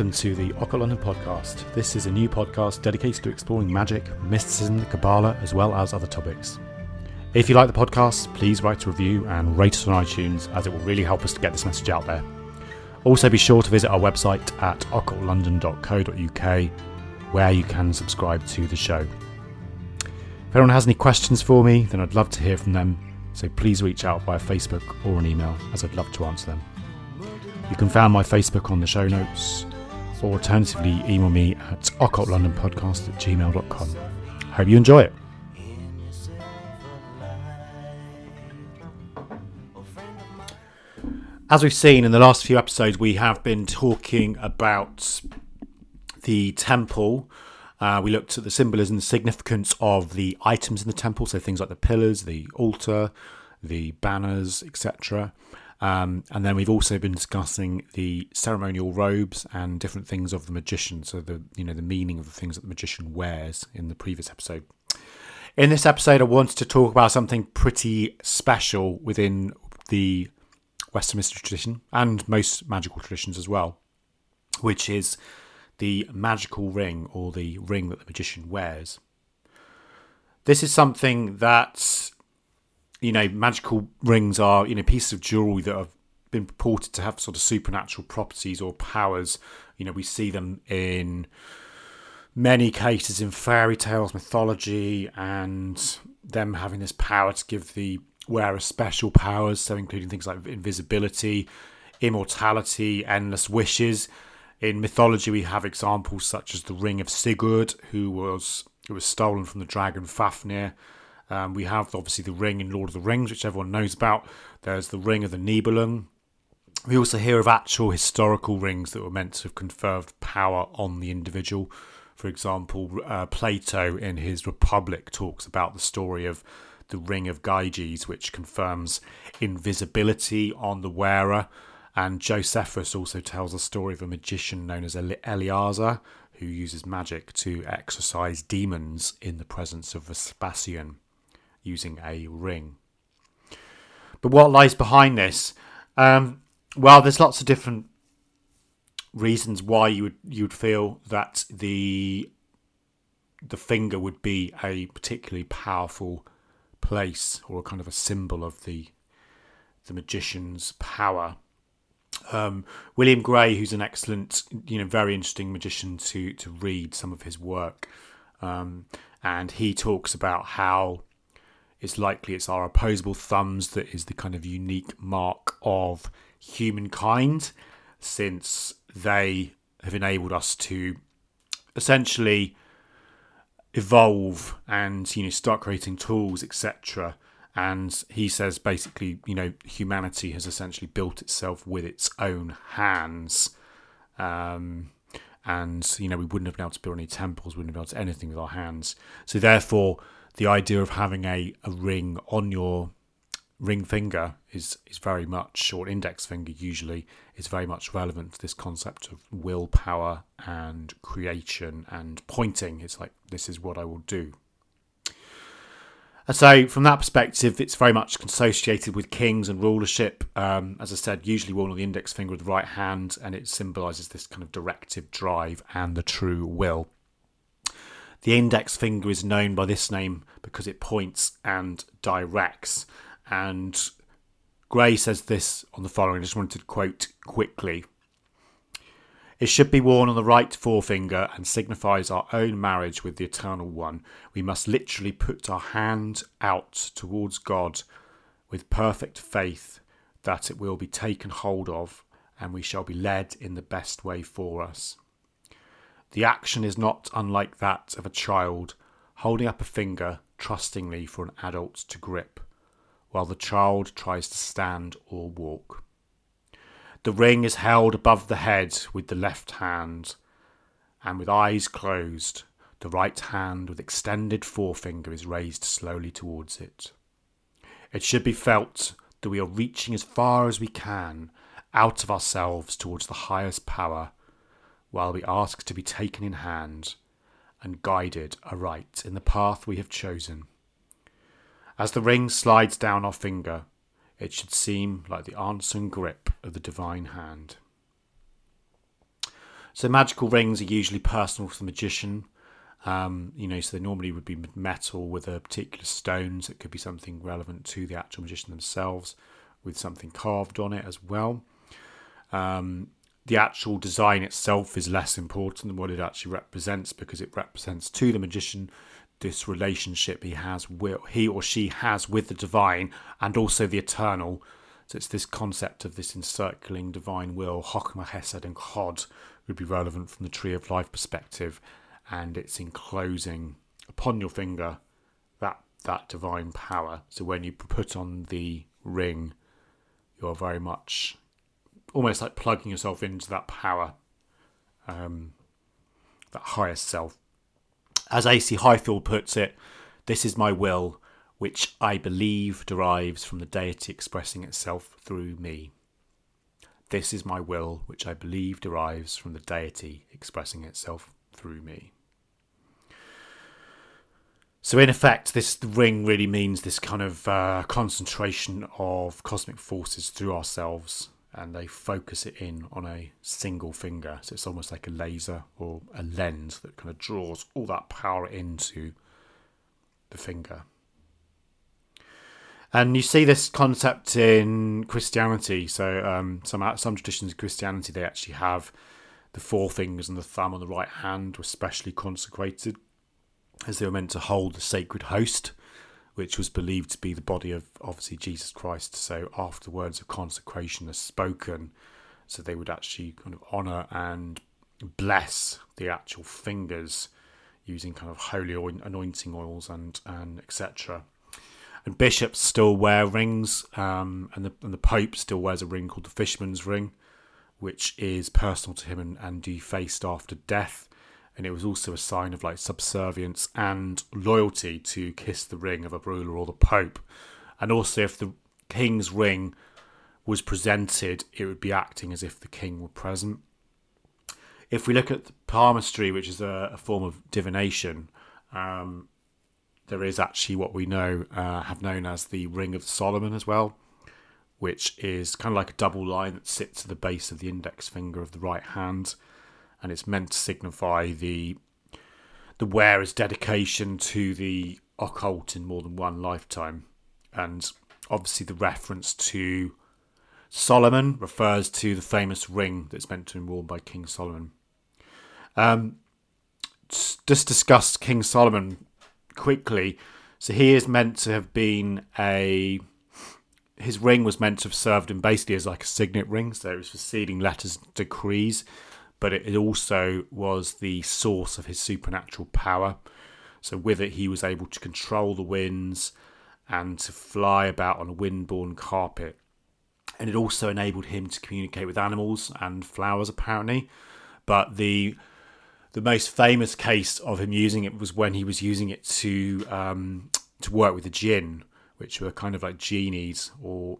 Welcome to the Occult London podcast. This is a new podcast dedicated to exploring magic, mysticism, Kabbalah, as well as other topics. If you like the podcast, please write a review and rate us on iTunes, as it will really help us to get this message out there. Also, be sure to visit our website at occultlondon.co.uk, where you can subscribe to the show. If anyone has any questions for me, then I'd love to hear from them, so please reach out via Facebook or an email, as I'd love to answer them. You can find my Facebook on the show notes, or alternatively, email me at occultlondonpodcast at gmail.com. Hope you enjoy it. As we've seen in the last few episodes, we have been talking about the temple. Uh, we looked at the symbolism and significance of the items in the temple, so things like the pillars, the altar, the banners, etc. Um, and then we've also been discussing the ceremonial robes and different things of the magician, so the you know the meaning of the things that the magician wears in the previous episode. In this episode, I wanted to talk about something pretty special within the Western mystery tradition and most magical traditions as well, which is the magical ring or the ring that the magician wears. This is something that, you know, magical rings are, you know, pieces of jewelry that have been purported to have sort of supernatural properties or powers. You know, we see them in many cases in fairy tales, mythology, and them having this power to give the wearer special powers, so including things like invisibility, immortality, endless wishes. In mythology, we have examples such as the Ring of Sigurd, who was who was stolen from the dragon Fafnir. Um, we have obviously the ring in Lord of the Rings, which everyone knows about. There's the Ring of the Nibelung. We also hear of actual historical rings that were meant to have conferred power on the individual. For example, uh, Plato in his Republic talks about the story of the Ring of Gyges, which confirms invisibility on the wearer. And Josephus also tells a story of a magician known as Eleazar, who uses magic to exorcise demons in the presence of Vespasian using a ring. But what lies behind this? Um, well, there's lots of different reasons why you would you would feel that the the finger would be a particularly powerful place or a kind of a symbol of the the magician's power. Um, William Gray, who's an excellent, you know, very interesting magician to to read some of his work, um, and he talks about how it's likely it's our opposable thumbs that is the kind of unique mark of humankind, since they have enabled us to essentially evolve and you know start creating tools etc and he says basically you know humanity has essentially built itself with its own hands. Um, and you know we wouldn't have been able to build any temples we wouldn't have been able to anything with our hands. So therefore the idea of having a, a ring on your ring finger is is very much or index finger usually is very much relevant to this concept of willpower and creation and pointing. It's like this is what i will do. And so from that perspective it's very much associated with kings and rulership. Um, as i said usually worn on the index finger of the right hand and it symbolizes this kind of directive drive and the true will the index finger is known by this name because it points and directs and Gray says this on the following. I just wanted to quote quickly. It should be worn on the right forefinger and signifies our own marriage with the Eternal One. We must literally put our hand out towards God with perfect faith that it will be taken hold of and we shall be led in the best way for us. The action is not unlike that of a child holding up a finger trustingly for an adult to grip while the child tries to stand or walk. The ring is held above the head with the left hand, and with eyes closed, the right hand with extended forefinger is raised slowly towards it. It should be felt that we are reaching as far as we can out of ourselves towards the highest power, while we ask to be taken in hand and guided aright in the path we have chosen. As the ring slides down our finger, it should seem like the answering grip of the divine hand. So magical rings are usually personal for the magician. Um, you know, so they normally would be metal with a particular stone. So it could be something relevant to the actual magician themselves, with something carved on it as well. Um, the actual design itself is less important than what it actually represents because it represents to the magician this relationship he has with he or she has with the divine and also the eternal. So it's this concept of this encircling divine will, Chokmah Chesed and Chod, would be relevant from the tree of life perspective, and it's enclosing upon your finger that that divine power. So when you put on the ring, you're very much almost like plugging yourself into that power, um, that higher self. As A.C. Highfield puts it, this is my will, which I believe derives from the deity expressing itself through me. This is my will, which I believe derives from the deity expressing itself through me. So, in effect, this ring really means this kind of uh, concentration of cosmic forces through ourselves, and they focus it in on a single finger. So, it's almost like a laser or a lens that kind of draws all that power into the finger. And you see this concept in Christianity. So um, some some traditions of Christianity they actually have the four fingers and the thumb on the right hand were specially consecrated, as they were meant to hold the sacred host, which was believed to be the body of obviously Jesus Christ. So after words of consecration are spoken, so they would actually kind of honour and bless the actual fingers using kind of holy anointing oils and and etc and bishops still wear rings, um, and the and the Pope still wears a ring called the Fisherman's Ring, which is personal to him and, and defaced after death. And it was also a sign of like subservience and loyalty to kiss the ring of a ruler or the Pope. And also, if the king's ring was presented, it would be acting as if the king were present. If we look at palmistry, which is a, a form of divination, um, there is actually what we know uh, have known as the Ring of Solomon as well, which is kind of like a double line that sits at the base of the index finger of the right hand, and it's meant to signify the the wearer's dedication to the occult in more than one lifetime, and obviously the reference to Solomon refers to the famous ring that's meant to be worn by King Solomon. Um, just discuss King Solomon quickly. So he is meant to have been a. His ring was meant to have served him basically as like a signet ring, so it was for sealing letters, decrees, but it also was the source of his supernatural power. So with it, he was able to control the winds and to fly about on a wind-borne carpet. And it also enabled him to communicate with animals and flowers, apparently. But the the most famous case of him using it was when he was using it to um, to work with the jinn, which were kind of like genies or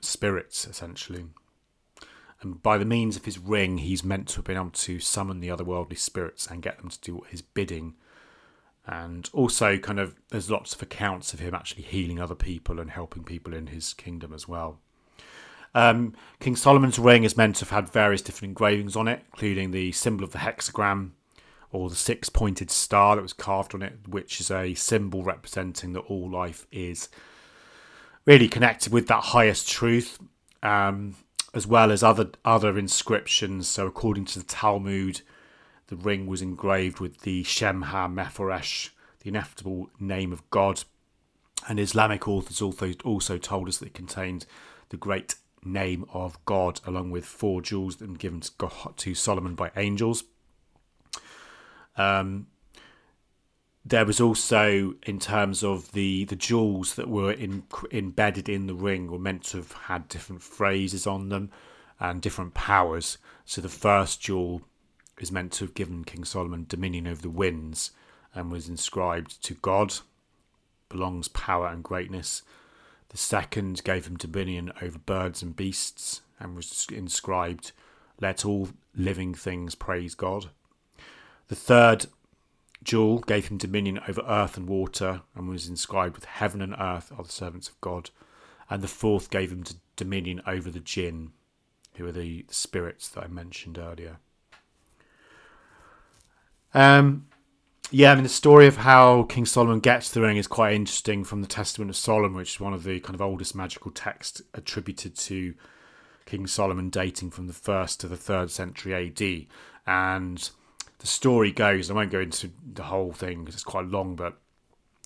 spirits essentially. And by the means of his ring, he's meant to have been able to summon the otherworldly spirits and get them to do his bidding. And also, kind of, there's lots of accounts of him actually healing other people and helping people in his kingdom as well. Um, King Solomon's ring is meant to have had various different engravings on it, including the symbol of the hexagram or the six pointed star that was carved on it, which is a symbol representing that all life is really connected with that highest truth, um, as well as other other inscriptions. So, according to the Talmud, the ring was engraved with the Shem Ha Mephoresh, the ineffable name of God. And Islamic authors also also told us that it contained the great name of God, along with four jewels that were given to, God, to Solomon by angels. Um, there was also, in terms of the the jewels that were in, embedded in the ring, were meant to have had different phrases on them and different powers. So the first jewel is meant to have given King Solomon dominion over the winds and was inscribed to God belongs power and greatness. The second gave him dominion over birds and beasts and was inscribed, Let all living things praise God. The third jewel gave him dominion over earth and water and was inscribed with Heaven and earth are the servants of God. And the fourth gave him dominion over the jinn, who are the spirits that I mentioned earlier. Um, yeah, I mean, the story of how King Solomon gets the ring is quite interesting from the Testament of Solomon, which is one of the kind of oldest magical texts attributed to King Solomon, dating from the first to the third century AD. And the story goes, I won't go into the whole thing because it's quite long, but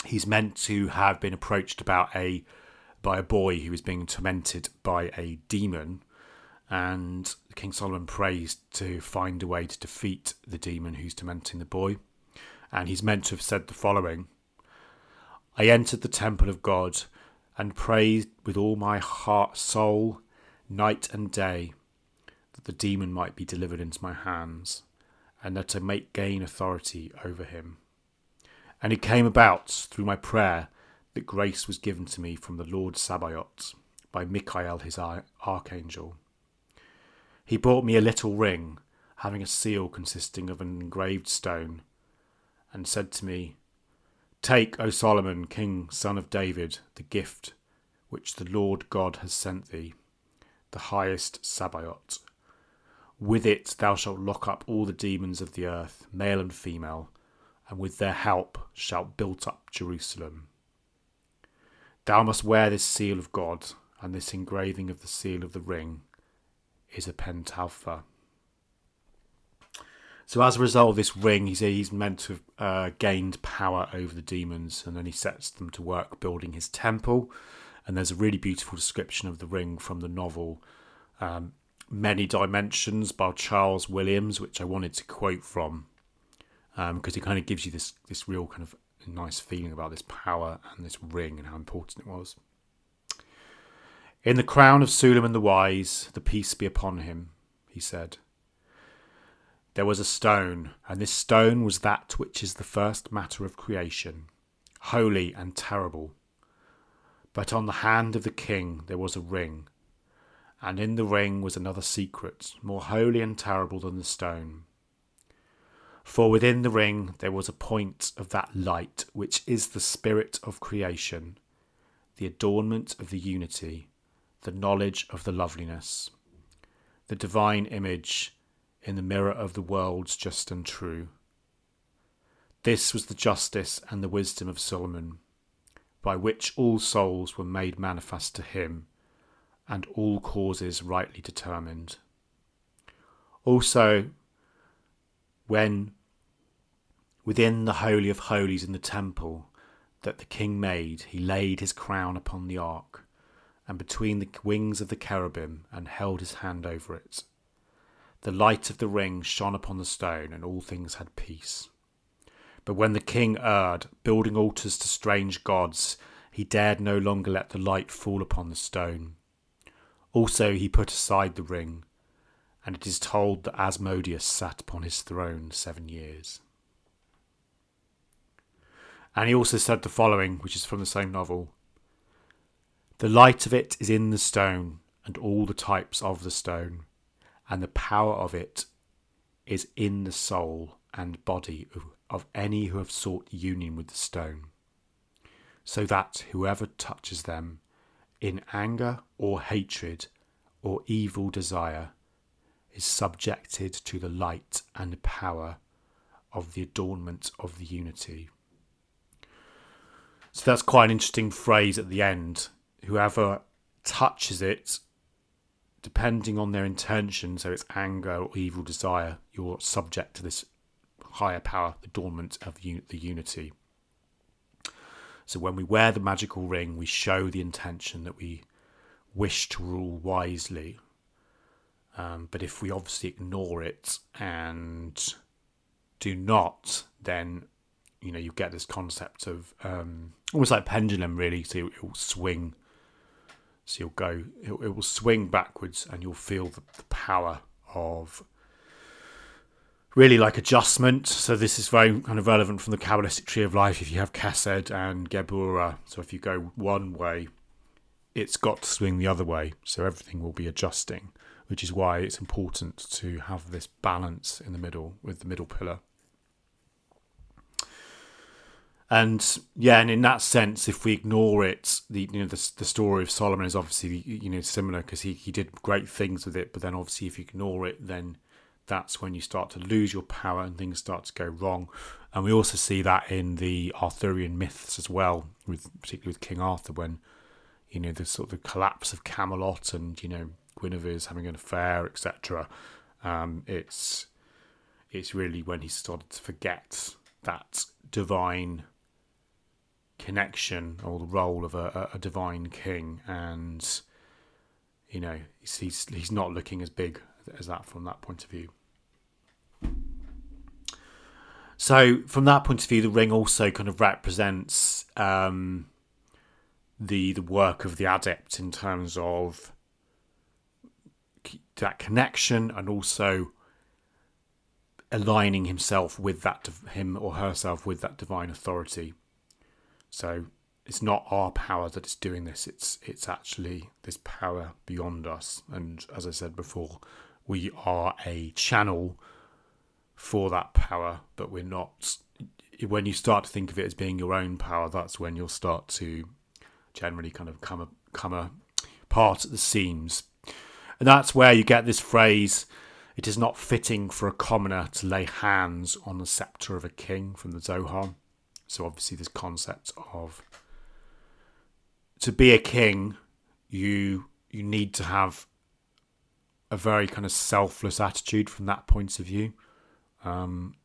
he's meant to have been approached about a by a boy who was being tormented by a demon and King Solomon prays to find a way to defeat the demon who's tormenting the boy. And he's meant to have said the following I entered the temple of God and prayed with all my heart, soul, night and day, that the demon might be delivered into my hands, and that I might gain authority over him. And it came about through my prayer that grace was given to me from the Lord Sabaoth by Michael his archangel. He brought me a little ring, having a seal consisting of an engraved stone, and said to me, Take, O Solomon, king, son of David, the gift which the Lord God has sent thee, the highest Sabaoth. With it thou shalt lock up all the demons of the earth, male and female, and with their help shalt build up Jerusalem. Thou must wear this seal of God, and this engraving of the seal of the ring, is a pentalpha. So as a result of this ring, he's, he's meant to have uh, gained power over the demons, and then he sets them to work building his temple. And there's a really beautiful description of the ring from the novel um, Many Dimensions by Charles Williams, which I wanted to quote from because um, it kind of gives you this this real kind of nice feeling about this power and this ring and how important it was. In the crown of Suleiman the Wise, the peace be upon him, he said. There was a stone, and this stone was that which is the first matter of creation, holy and terrible. But on the hand of the king there was a ring, and in the ring was another secret, more holy and terrible than the stone. For within the ring there was a point of that light which is the spirit of creation, the adornment of the unity, the knowledge of the loveliness, the divine image in the mirror of the worlds just and true. This was the justice and the wisdom of Solomon, by which all souls were made manifest to him, and all causes rightly determined. Also, when within the Holy of Holies in the temple that the king made, he laid his crown upon the ark and between the wings of the cherubim, and held his hand over it. The light of the ring shone upon the stone, and all things had peace. But when the king erred, building altars to strange gods, he dared no longer let the light fall upon the stone. Also he put aside the ring, and it is told that Asmodeus sat upon his throne seven years. And he also said the following, which is from the same novel the light of it is in the stone and all the types of the stone, and the power of it is in the soul and body of any who have sought union with the stone, so that whoever touches them in anger or hatred or evil desire is subjected to the light and power of the adornment of the unity. So that's quite an interesting phrase at the end whoever touches it, depending on their intention, so it's anger or evil desire, you're subject to this higher power, adornment of the unity. So when we wear the magical ring, we show the intention that we wish to rule wisely. Um, but if we obviously ignore it and do not, then you know you get this concept of um, almost like pendulum, really. So it will swing so you'll go, it, will swing backwards and you'll feel the, the power of really like adjustment. So this is very kind of relevant from the Kabbalistic tree of life. If you have Chesed and Geburah, so if you go one way, it's got to swing the other way. So everything will be adjusting, which is why it's important to have this balance in the middle with the middle pillar. And yeah, and in that sense, if we ignore it, the you know the, the story of Solomon is obviously you know similar because he, he did great things with it, but then obviously if you ignore it, then that's when you start to lose your power and things start to go wrong. And we also see that in the Arthurian myths as well, with particularly with King Arthur, when you know the sort of the collapse of Camelot and you know Guinevere's having an affair, etc. Um, it's it's really when he started to forget that divine connection or the role of a, a divine king, and you know he's, he's he's not looking as big as that from that point of view. So, from that point of view, the ring also kind of represents um, the the work of the adept in terms of that connection and also aligning himself with that him or herself with that divine authority. So it's not our power that is doing this. It's it's actually this power beyond us. And as I said before, we are a channel for that power, but we're not. When you start to think of it as being your own power, that's when you'll start to generally kind of come a, come apart at the seams. And that's where you get this phrase it is not fitting for a commoner to lay hands on the sceptre of a king from the Zohar. So, obviously, this concept of to be a king, you you need to have a very kind of selfless attitude from that point of view. Um,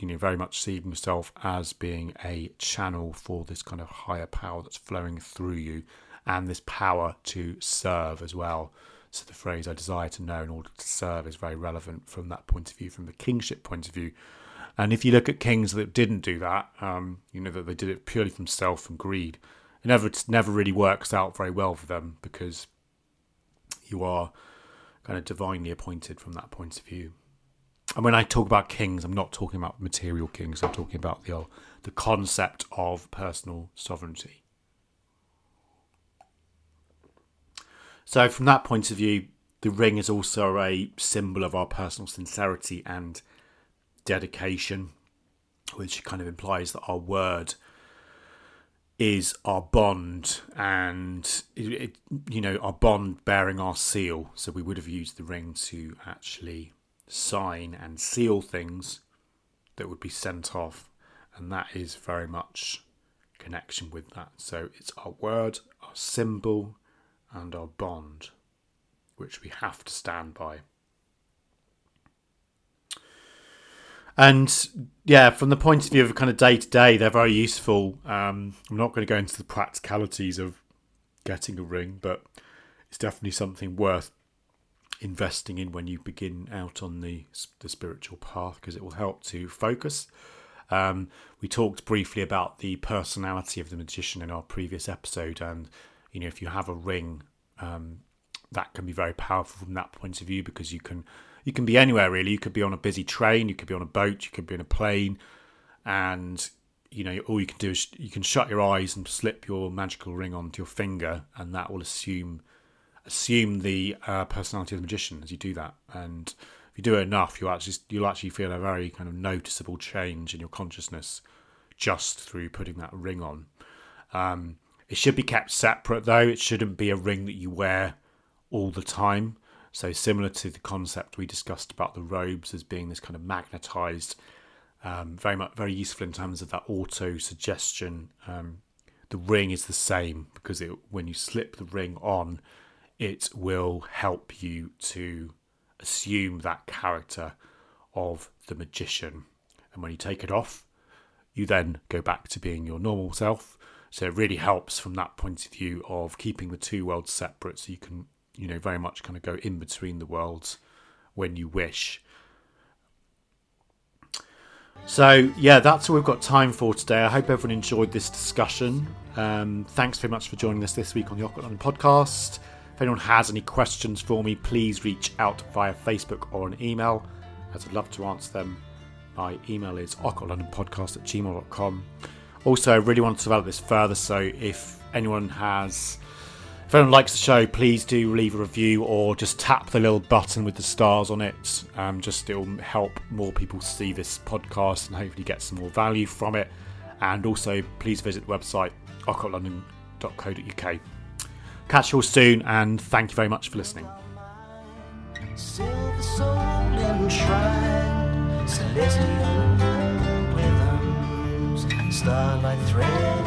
you know, very much see yourself as being a channel for this kind of higher power that's flowing through you, and this power to serve as well. So the phrase "I desire to know in order to serve" is very relevant from that point of view, from the kingship point of view. And if you look at kings that didn't do that, um, you know that they did it purely from self and greed. It never it never really works out very well for them because you are kind of divinely appointed from that point of view. And when I talk about kings, I'm not talking about material kings. I'm talking about the the concept of personal sovereignty. So, from that point of view, the ring is also a symbol of our personal sincerity and dedication, which kind of implies that our word is our bond and it, you know our bond bearing our seal so we would have used the ring to actually sign and seal things that would be sent off. And that is very much connection with that. So it's our word our symbol and our bond which we have to stand by. And yeah, from the point of view of kind of day to day, they're very useful. Um, I'm not going to go into the practicalities of getting a ring, but it's definitely something worth investing in when you begin out on the the spiritual path because it will help to focus. Um, we talked briefly about the personality of the magician in our previous episode, and you know if you have a ring, um, that can be very powerful from that point of view because you can you can be anywhere really. You could be on a busy train, you could be on a boat, you could be in a plane, and you know all you can do is you can shut your eyes and slip your magical ring onto your finger, and that will assume assume the uh, personality of the magician as you do that. And if you do it enough, you actually you'll actually feel a very kind of noticeable change in your consciousness just through putting that ring on. Um, it should be kept separate though. It shouldn't be a ring that you wear all the time. So similar to the concept we discussed about the robes as being this kind of magnetized, um, very much very useful in terms of that auto suggestion. Um, the ring is the same because it, when you slip the ring on, it will help you to assume that character of the magician. And when you take it off, you then go back to being your normal self. So it really helps from that point of view of keeping the two worlds separate so you can you know, very much kind of go in between the worlds when you wish. So, yeah, that's all we've got time for today. I hope everyone enjoyed this discussion. Um, thanks very much for joining us this week on the Occult London podcast. If anyone has any questions for me, please reach out via Facebook or an email, as I'd love to answer them. My email is occultlondonpodcast at gmail.com. Also, I really want to develop this further, so if anyone has if anyone likes the show, please do leave a review or just tap the little button with the stars on it. Um, just it'll help more people see this podcast and hopefully get some more value from it. And also, please visit the website occultlondon.co.uk. Catch you all soon, and thank you very much for listening. Starlight.